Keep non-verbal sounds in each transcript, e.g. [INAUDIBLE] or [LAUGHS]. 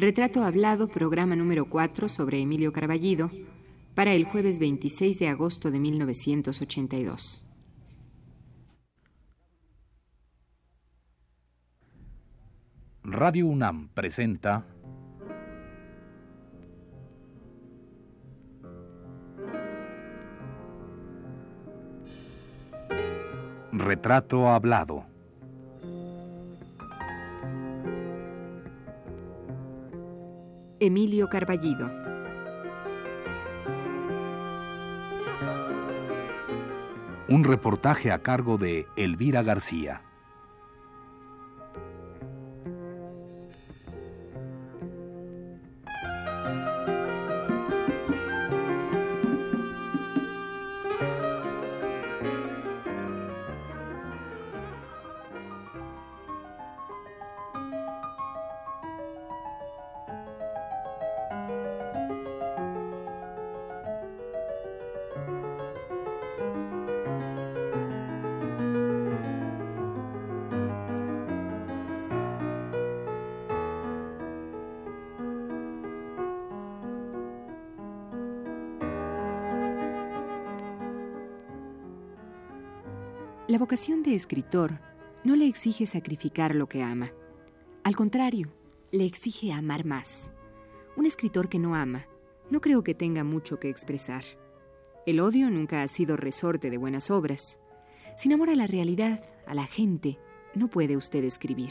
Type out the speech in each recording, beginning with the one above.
Retrato Hablado, programa número 4 sobre Emilio Carballido, para el jueves 26 de agosto de 1982. Radio UNAM presenta Retrato Hablado. Emilio Carballido. Un reportaje a cargo de Elvira García. Vocación de escritor no le exige sacrificar lo que ama. Al contrario, le exige amar más. Un escritor que no ama, no creo que tenga mucho que expresar. El odio nunca ha sido resorte de buenas obras. Sin amor a la realidad, a la gente, no puede usted escribir.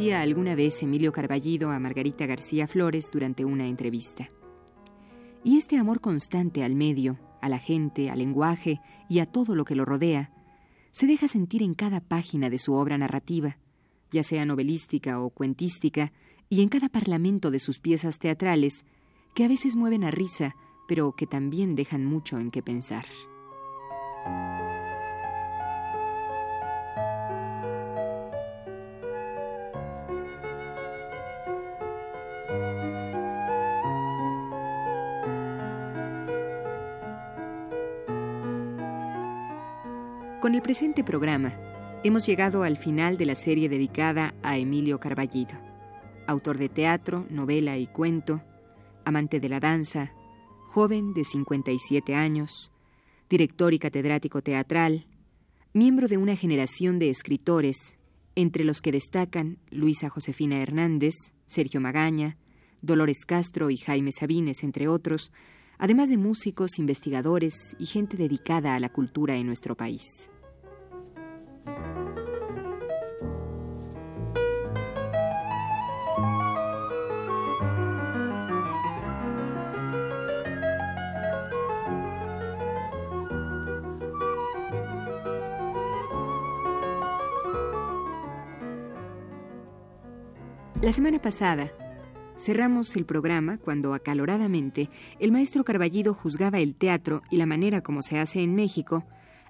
Decía alguna vez Emilio Carballido a Margarita García Flores durante una entrevista. Y este amor constante al medio, a la gente, al lenguaje y a todo lo que lo rodea, se deja sentir en cada página de su obra narrativa, ya sea novelística o cuentística, y en cada parlamento de sus piezas teatrales, que a veces mueven a risa, pero que también dejan mucho en qué pensar. Con el presente programa, hemos llegado al final de la serie dedicada a Emilio Carballido, autor de teatro, novela y cuento, amante de la danza, joven de 57 años, director y catedrático teatral, miembro de una generación de escritores, entre los que destacan Luisa Josefina Hernández, Sergio Magaña, Dolores Castro y Jaime Sabines, entre otros, además de músicos, investigadores y gente dedicada a la cultura en nuestro país. La semana pasada, Cerramos el programa cuando acaloradamente el maestro Carballido juzgaba el teatro y la manera como se hace en México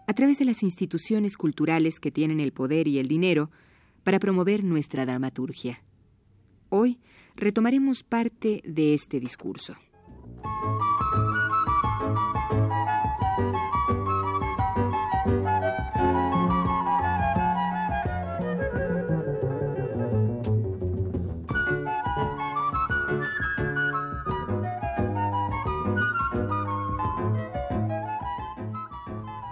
a través de las instituciones culturales que tienen el poder y el dinero para promover nuestra dramaturgia. Hoy retomaremos parte de este discurso.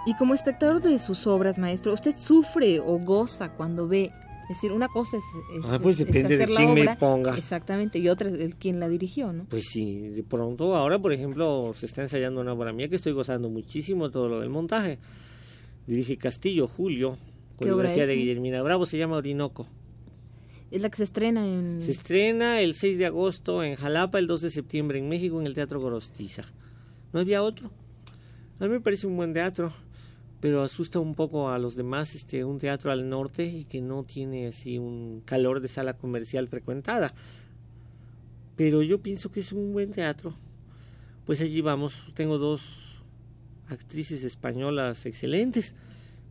Y como espectador de sus obras, maestro, ¿usted sufre o goza cuando ve? Es decir, una cosa es, ah, pues depende de quién me ponga. Exactamente, y otra es el quien la dirigió, ¿no? Pues sí, de pronto ahora, por ejemplo, se está ensayando una obra mía que estoy gozando muchísimo todo lo del montaje. Dirige Castillo, Julio, coreografía de Guillermina Bravo, se llama Orinoco. Es la que se estrena en... Se estrena el 6 de agosto en Jalapa, el 2 de septiembre en México, en el Teatro Gorostiza. ¿No había otro? A mí me parece un buen teatro pero asusta un poco a los demás este un teatro al norte y que no tiene así un calor de sala comercial frecuentada. Pero yo pienso que es un buen teatro. Pues allí vamos. Tengo dos actrices españolas excelentes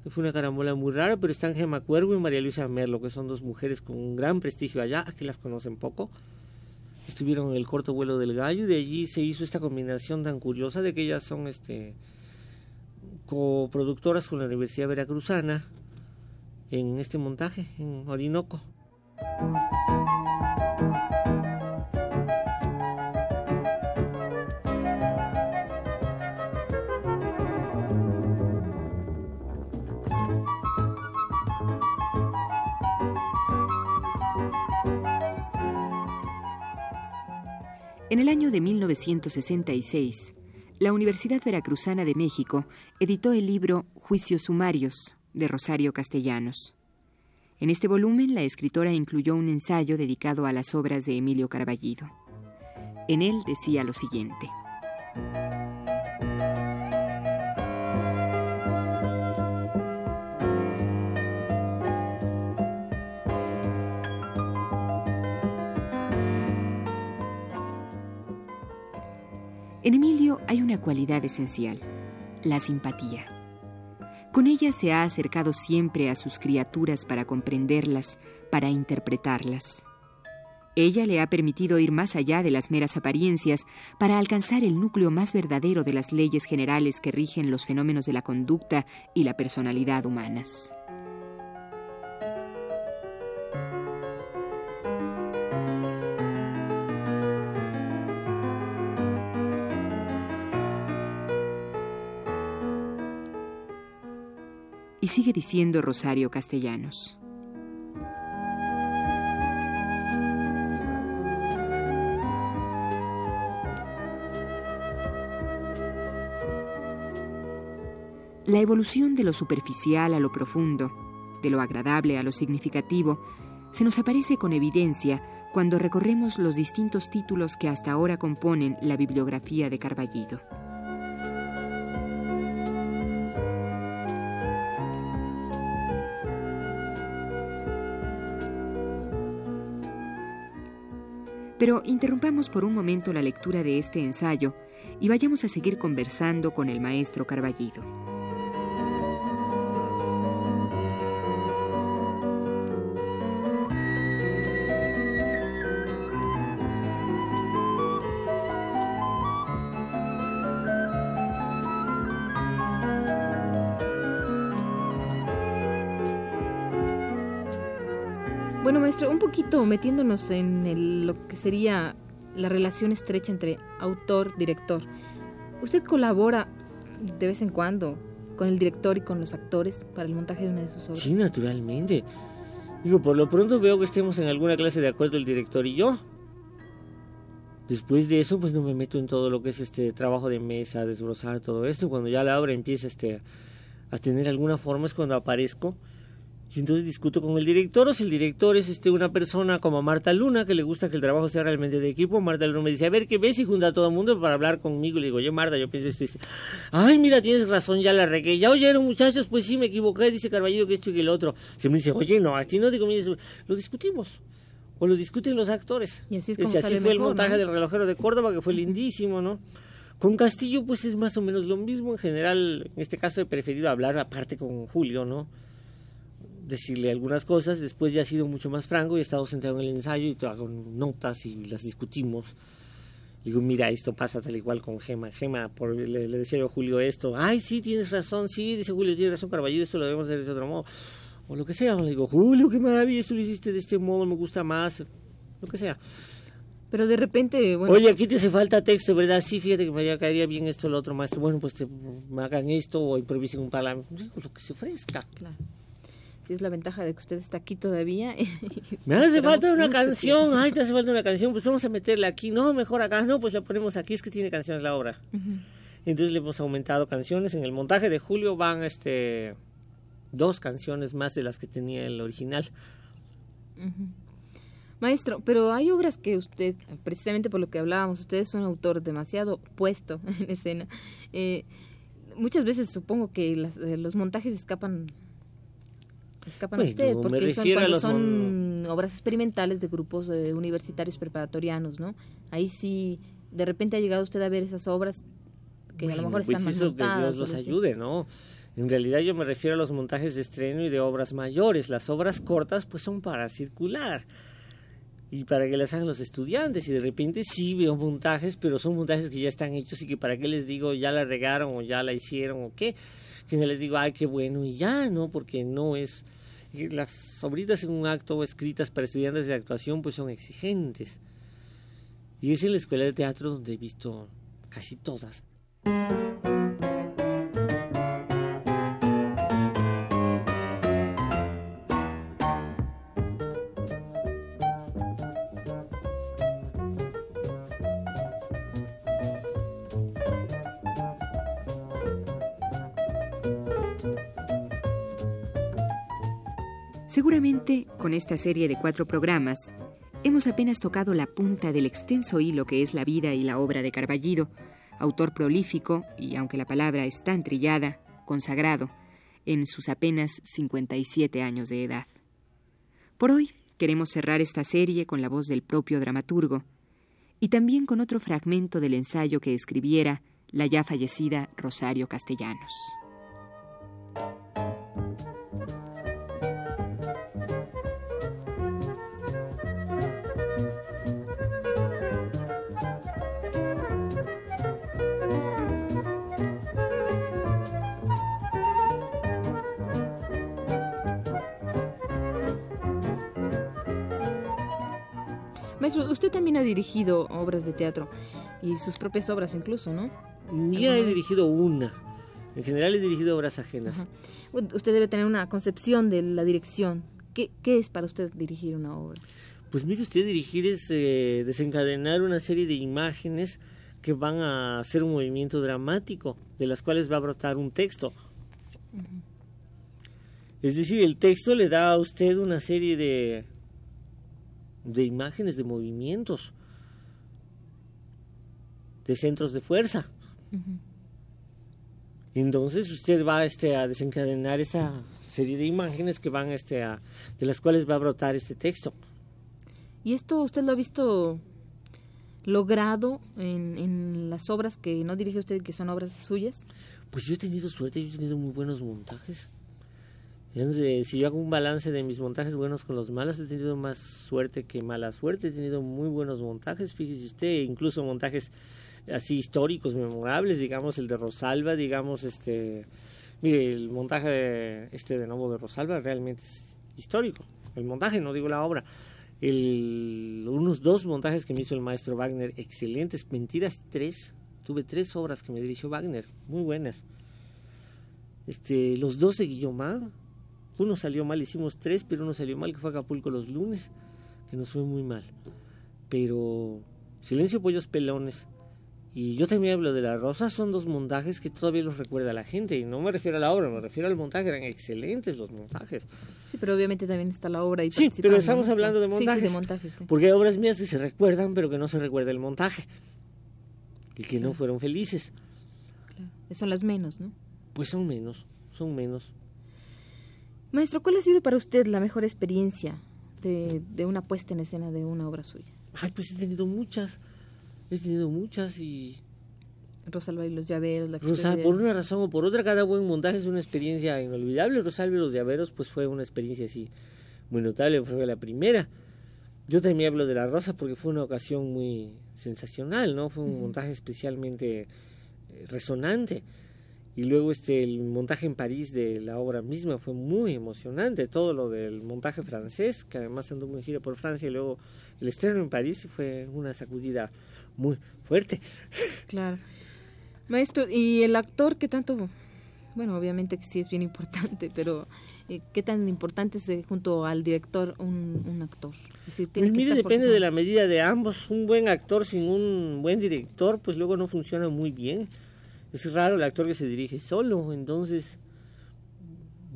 que fue una carambola muy rara, pero están Gemma Cuervo y María Luisa Merlo, que son dos mujeres con un gran prestigio allá, aquí las conocen poco. Estuvieron en el corto vuelo del gallo y de allí se hizo esta combinación tan curiosa de que ellas son este coproductoras con la Universidad Veracruzana en este montaje en Orinoco. En el año de 1966, la Universidad Veracruzana de México editó el libro Juicios Sumarios de Rosario Castellanos. En este volumen, la escritora incluyó un ensayo dedicado a las obras de Emilio Carballido. En él decía lo siguiente. En Emilio hay una cualidad esencial, la simpatía. Con ella se ha acercado siempre a sus criaturas para comprenderlas, para interpretarlas. Ella le ha permitido ir más allá de las meras apariencias para alcanzar el núcleo más verdadero de las leyes generales que rigen los fenómenos de la conducta y la personalidad humanas. Sigue diciendo Rosario Castellanos. La evolución de lo superficial a lo profundo, de lo agradable a lo significativo, se nos aparece con evidencia cuando recorremos los distintos títulos que hasta ahora componen la bibliografía de Carballido. Pero interrumpamos por un momento la lectura de este ensayo y vayamos a seguir conversando con el maestro Carballido. Bueno, maestro, un poquito metiéndonos en lo que sería la relación estrecha entre autor-director. ¿Usted colabora de vez en cuando con el director y con los actores para el montaje de una de sus obras? Sí, naturalmente. Digo, por lo pronto veo que estemos en alguna clase de acuerdo el director y yo. Después de eso, pues no me meto en todo lo que es este trabajo de mesa, desbrozar todo esto. Cuando ya la obra empieza este, a tener alguna forma es cuando aparezco y entonces discuto con el director, o si el director es este una persona como Marta Luna, que le gusta que el trabajo sea realmente de equipo, Marta Luna me dice, a ver, ¿qué ves? Y junta a todo el mundo para hablar conmigo. Le digo, yo Marta, yo pienso esto. Y dice, ay, mira, tienes razón, ya la regué. Ya oyeron, muchachos, pues sí, me equivoqué, dice Carballido que esto y que el otro. Se me dice, oye, no, a ti no te conviene. Lo discutimos. O lo discuten los actores. Y así, es como así fue el montaje del relojero de Córdoba, que fue lindísimo, ¿no? Con Castillo, pues es más o menos lo mismo. En general, en este caso he preferido hablar aparte con Julio, ¿no? Decirle algunas cosas, después ya ha sido mucho más franco y he estado sentado en el ensayo y hago notas y las discutimos. Digo, mira, esto pasa tal igual con Gema. Gema, por, le, decía yo a Julio esto. Ay, sí, tienes razón, sí, dice Julio, tienes razón, Carballo, esto lo debemos hacer de otro modo. O lo que sea. Le digo, Julio, qué maravilla, esto lo hiciste de este modo, me gusta más. Lo que sea. Pero de repente, bueno. Oye, aquí te hace falta texto, ¿verdad? Sí, fíjate que me caería bien esto, lo otro, maestro. Bueno, pues te, hagan esto o improvisen un. Digo, lo que se ofrezca. Claro si es la ventaja de que usted está aquí todavía. [LAUGHS] Me hace falta una canción, [LAUGHS] ay, te hace falta una canción, pues vamos a meterla aquí. No, mejor acá, no, pues la ponemos aquí, es que tiene canciones la obra. Entonces le hemos aumentado canciones. En el montaje de Julio van este dos canciones más de las que tenía el original. Maestro, pero hay obras que usted, precisamente por lo que hablábamos, usted es un autor demasiado puesto [LAUGHS] en escena. Eh, muchas veces supongo que eh, los montajes escapan escapan Pues, usted, no, me porque son, cuando son obras experimentales de grupos eh, universitarios preparatorianos, ¿no? Ahí sí, de repente ha llegado usted a ver esas obras que a lo mejor pues están más eso que montadas Dios o los ayude, ¿no? En realidad yo me refiero a los montajes de estreno y de obras mayores. Las obras cortas pues son para circular y para que las hagan los estudiantes y de repente sí veo montajes, pero son montajes que ya están hechos y que para qué les digo ya la regaron o ya la hicieron o qué, que les digo ay qué bueno y ya, ¿no? Porque no es las obritas en un acto escritas para estudiantes de actuación pues son exigentes. Y es en la escuela de teatro donde he visto casi todas. Seguramente, con esta serie de cuatro programas, hemos apenas tocado la punta del extenso hilo que es la vida y la obra de Carballido, autor prolífico y, aunque la palabra es tan trillada, consagrado, en sus apenas 57 años de edad. Por hoy queremos cerrar esta serie con la voz del propio dramaturgo y también con otro fragmento del ensayo que escribiera la ya fallecida Rosario Castellanos. Maestro, usted también ha dirigido obras de teatro y sus propias obras incluso, ¿no? Mía he dirigido una. En general he dirigido obras ajenas. Usted debe tener una concepción de la dirección. ¿Qué, ¿Qué, es para usted dirigir una obra? Pues mire usted, dirigir es eh, desencadenar una serie de imágenes que van a hacer un movimiento dramático, de las cuales va a brotar un texto. Es decir, el texto le da a usted una serie de de imágenes, de movimientos, de centros de fuerza. Entonces usted va este, a desencadenar esta serie de imágenes que van este, a, de las cuales va a brotar este texto. ¿Y esto usted lo ha visto logrado en, en las obras que no dirige usted, que son obras suyas? Pues yo he tenido suerte, yo he tenido muy buenos montajes. Si yo hago un balance de mis montajes buenos con los malos, he tenido más suerte que mala suerte. He tenido muy buenos montajes, fíjese usted, incluso montajes así históricos, memorables, digamos el de Rosalba, digamos este, mire el montaje de, este de nuevo de Rosalba realmente es histórico. El montaje, no digo la obra. Unos dos montajes que me hizo el maestro Wagner, excelentes, mentiras tres. Tuve tres obras que me dirigió Wagner, muy buenas. Este, los dos de Guillomán, uno salió mal, hicimos tres, pero uno salió mal, que fue Acapulco los lunes, que nos fue muy mal. Pero Silencio Pollos Pelones y yo también hablo de La Rosa, son dos montajes que todavía los recuerda la gente. Y no me refiero a la obra, me refiero al montaje, eran excelentes los montajes. Sí, pero obviamente también está la obra y Sí, pero estamos hablando de montajes. Sí, de montajes Porque hay obras mías que se recuerdan, pero que no se recuerda el montaje. Y que no fueron felices. Claro. Son las menos, ¿no? Pues son menos, son menos. Maestro, ¿cuál ha sido para usted la mejor experiencia de, de, una puesta en escena de una obra suya? Ay, pues he tenido muchas. He tenido muchas y. Rosalba y los llaveros, la Rosalba, por una razón o por otra, cada buen montaje es una experiencia inolvidable. Rosalba y los llaveros, pues fue una experiencia así muy notable, fue la primera. Yo también hablo de La Rosa porque fue una ocasión muy sensacional, ¿no? Fue un montaje especialmente eh, resonante y luego este el montaje en París de la obra misma fue muy emocionante todo lo del montaje francés que además andó muy gira por Francia y luego el estreno en París fue una sacudida muy fuerte. [LAUGHS] Claro. Maestro y el actor que tanto bueno obviamente que sí es bien importante [LAUGHS] pero eh, qué tan importante es eh, junto al director un, un actor decir, pues mire depende de la medida de ambos. Un buen actor sin un buen director pues luego no funciona muy bien es raro el actor que se dirige solo, entonces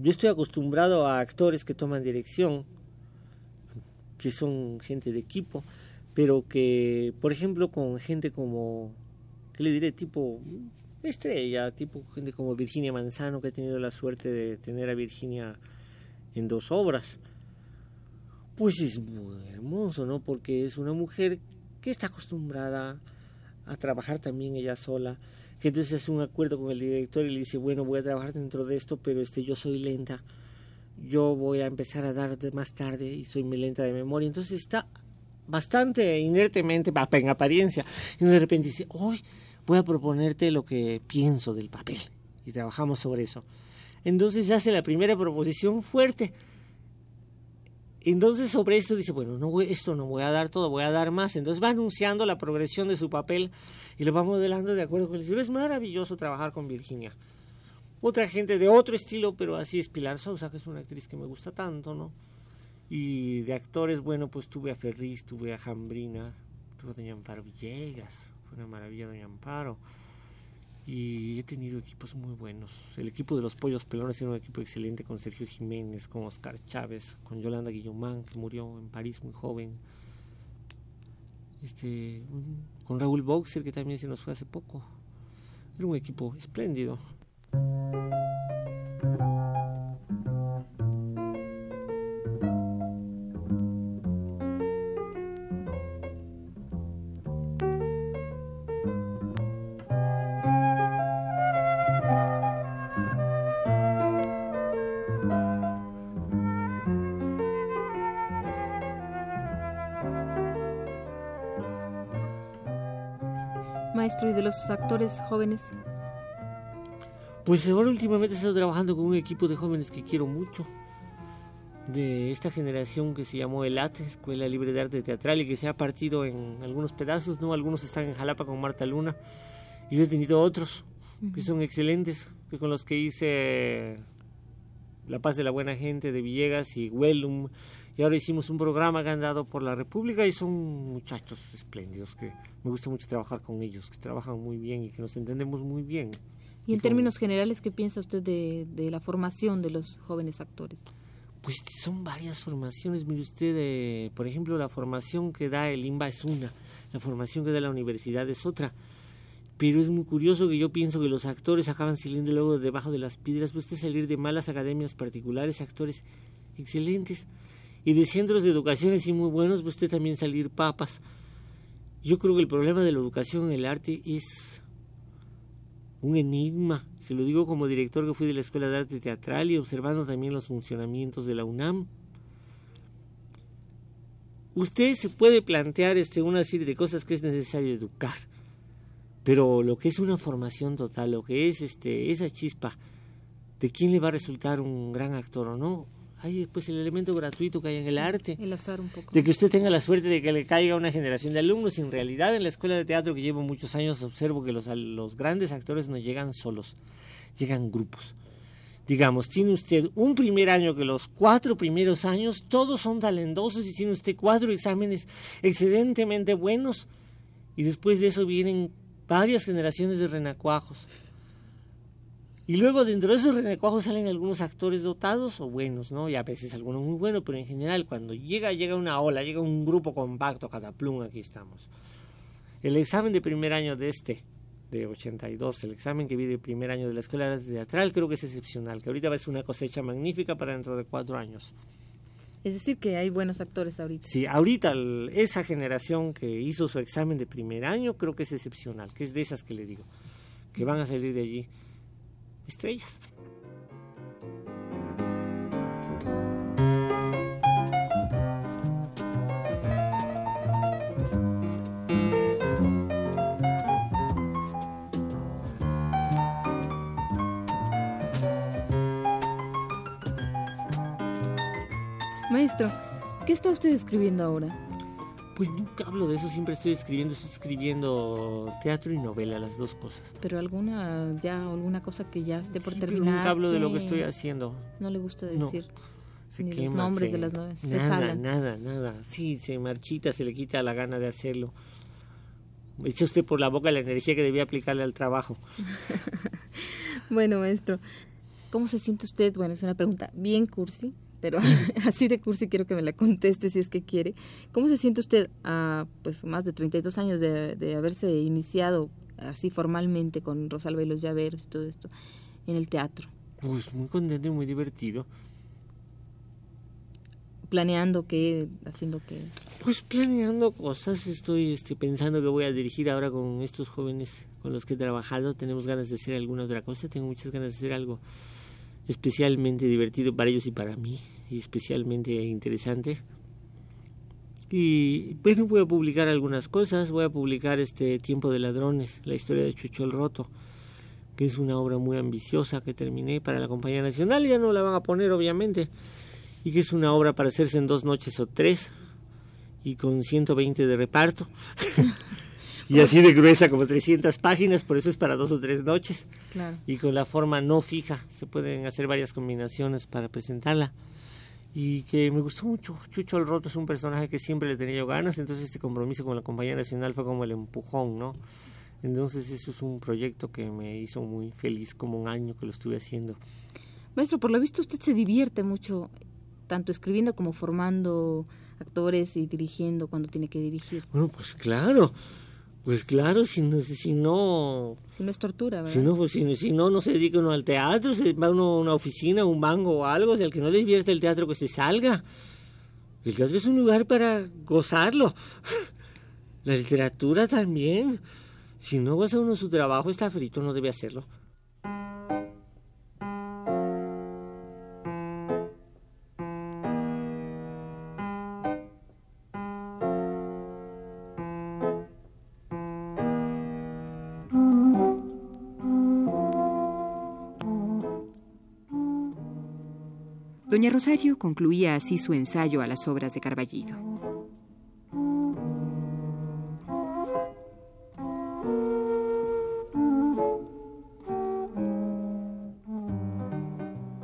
yo estoy acostumbrado a actores que toman dirección, que son gente de equipo, pero que, por ejemplo, con gente como, ¿qué le diré? Tipo estrella, tipo gente como Virginia Manzano, que he tenido la suerte de tener a Virginia en dos obras, pues es muy hermoso, ¿no? Porque es una mujer que está acostumbrada a trabajar también ella sola, que entonces hace un acuerdo con el director y le dice, bueno, voy a trabajar dentro de esto, pero este yo soy lenta, yo voy a empezar a dar más tarde y soy muy lenta de memoria. Entonces está bastante inertemente, en apariencia, y de repente dice, hoy voy a proponerte lo que pienso del papel. Y trabajamos sobre eso. Entonces hace la primera proposición fuerte entonces sobre esto dice, bueno, no esto no voy a dar todo, voy a dar más. Entonces va anunciando la progresión de su papel y lo va modelando de acuerdo con el libro. Es maravilloso trabajar con Virginia. Otra gente de otro estilo, pero así es Pilar Sousa, que es una actriz que me gusta tanto, ¿no? Y de actores, bueno, pues tuve a Ferris, tuve a Jambrina, tuve a Doña Amparo Villegas, fue una maravilla Doña Amparo y he tenido equipos muy buenos. El equipo de los Pollos Pelones era un equipo excelente con Sergio Jiménez, con Oscar Chávez, con Yolanda Guillomán, que murió en París muy joven. Este, con Raúl Boxer, que también se nos fue hace poco. Era un equipo espléndido. Actores jóvenes? Pues ahora últimamente he estado trabajando con un equipo de jóvenes que quiero mucho, de esta generación que se llamó ELAT, Escuela Libre de Arte Teatral, y que se ha partido en algunos pedazos, ¿no? Algunos están en Jalapa con Marta Luna, y yo he tenido otros que son excelentes, que con los que hice La Paz de la Buena Gente de Villegas y Wellum, y ahora hicimos un programa que han dado por la República y son muchachos espléndidos que me gusta mucho trabajar con ellos, que trabajan muy bien y que nos entendemos muy bien. Y en términos generales, ¿qué piensa usted de, la formación de los jóvenes actores? Pues son varias formaciones. Mire usted, eh, por ejemplo, la formación que da el IMBA es una, la formación que da la universidad es otra. Pero es muy curioso que yo pienso que los actores acaban saliendo luego debajo de las piedras. Pues usted salir de malas academias particulares, actores excelentes y de centros de educación así muy buenos, pues usted también salir papas. Yo creo que el problema de la educación en el arte es un enigma. Se lo digo como director que fui de la Escuela de Arte Teatral y observando también los funcionamientos de la UNAM. Usted se puede plantear este, una serie de cosas que es necesario educar, pero lo que es una formación total, lo que es este, esa chispa de quién le va a resultar un gran actor o no, hay después el elemento gratuito que hay en el arte. El azar un poco. De que usted tenga la suerte de que le caiga una generación de alumnos. En realidad en la escuela de teatro que llevo muchos años observo que los, los grandes actores no llegan solos, llegan grupos. Digamos, tiene usted un primer año que los cuatro primeros años todos son talentosos y tiene usted cuatro exámenes excedentemente buenos. Y después de eso vienen varias generaciones de renacuajos y luego dentro de esos renacuajos salen algunos actores dotados o buenos, ¿no? Y a veces algunos muy buenos, pero en general cuando llega, llega una ola, llega un grupo compacto, cataplum, aquí estamos. El examen de primer año de este, de 82, el examen que vi de primer año de la Escuela Teatral, creo que es excepcional, que ahorita va a ser una cosecha magnífica para dentro de cuatro años. Es decir, que hay buenos actores ahorita. Sí, ahorita esa generación que hizo su examen de primer año creo que es excepcional, que es de esas que le digo, que van a salir de allí estrellas. Maestro, ¿qué está usted escribiendo ahora? Pues nunca hablo de eso, siempre estoy escribiendo, estoy escribiendo teatro y novela, las dos cosas. Pero alguna ya alguna cosa que ya esté por terminar. Nunca hablo de lo que estoy haciendo. No le gusta decir. Se ni los nombres de las novelas. Nada, nada, nada. Sí, se marchita, se le quita la gana de hacerlo. Echa usted por la boca la energía que debía aplicarle al trabajo. [LAUGHS] bueno, maestro, ¿cómo se siente usted? Bueno, es una pregunta bien cursi, pero [LAUGHS] así de cursi quiero que me la conteste si es que quiere. ¿Cómo se siente usted a pues más de 32 años de, de haberse iniciado así formalmente con Rosalba y los Llaveros y todo esto en el teatro? Pues muy contento y muy divertido. ¿Planeando qué? ¿Haciendo qué? Pues planeando cosas, estoy este, pensando que voy a dirigir ahora con estos jóvenes con los que he trabajado. Tenemos ganas de hacer alguna otra cosa, tengo muchas ganas de hacer algo especialmente divertido para ellos y para mí, y especialmente interesante. Y bueno, voy a publicar algunas cosas, voy a publicar este Tiempo de Ladrones, la historia de Chucho el Roto, que es una obra muy ambiciosa que terminé para la Compañía Nacional, ya no la van a poner obviamente, y que es una obra para hacerse en dos noches o tres, y con 120 de reparto. [LAUGHS] y así de gruesa como 300 páginas, por eso es para dos o tres noches. Y con la forma no fija, se pueden hacer varias combinaciones para presentarla. Y que me gustó mucho. Chucho el Roto es un personaje que siempre le tenía yo ganas, entonces este compromiso con la Compañía Nacional fue como el empujón, ¿no? Entonces eso es un proyecto que me hizo muy feliz, como un año que lo estuve haciendo. Maestro, por lo visto usted se divierte mucho, tanto escribiendo como formando actores y dirigiendo cuando tiene que dirigir. Bueno, pues claro. Pues claro, si no, si no... Si no es tortura, ¿verdad? Si no, pues, si, no, no se dedica uno al teatro, se va uno a una oficina, un banco o algo, si al que no le divierte el teatro, que se salga. El teatro es un lugar para gozarlo. [LAUGHS] La literatura también. Si no goza uno su trabajo, está frito, no debe hacerlo. Doña Rosario concluía así su ensayo a las obras de Carballido.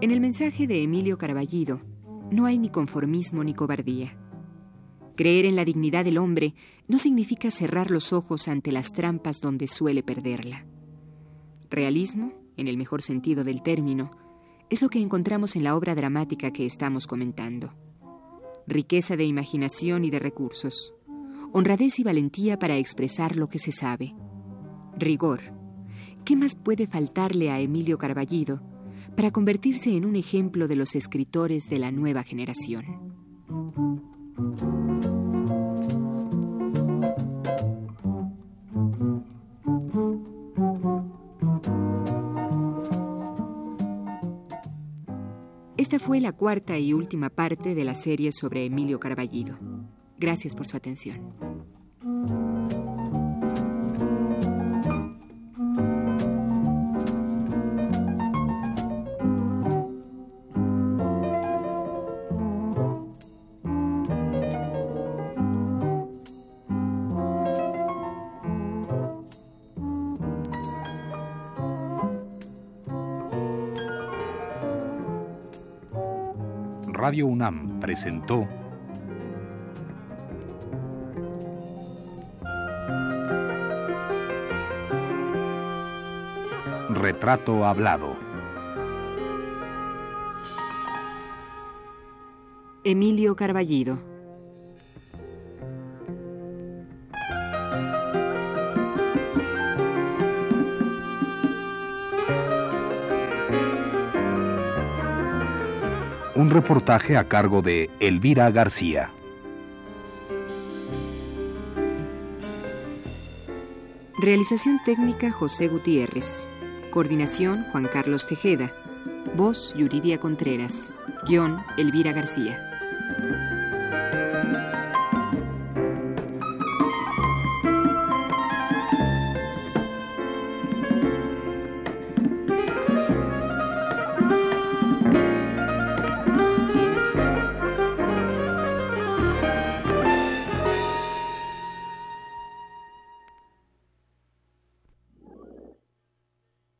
En el mensaje de Emilio Carballido no hay ni conformismo ni cobardía. Creer en la dignidad del hombre no significa cerrar los ojos ante las trampas donde suele perderla. Realismo, en el mejor sentido del término, es lo que encontramos en la obra dramática que estamos comentando. Riqueza de imaginación y de recursos. Honradez y valentía para expresar lo que se sabe. Rigor. ¿Qué más puede faltarle a Emilio Carballido para convertirse en un ejemplo de los escritores de la nueva generación? Esta fue la cuarta y última parte de la serie sobre Emilio Carballido. Gracias por su atención. Radio UNAM presentó Retrato Hablado. Emilio Carballido. Un reportaje a cargo de Elvira García. Realización técnica José Gutiérrez. Coordinación Juan Carlos Tejeda. Voz Yuridia Contreras. Guión Elvira García.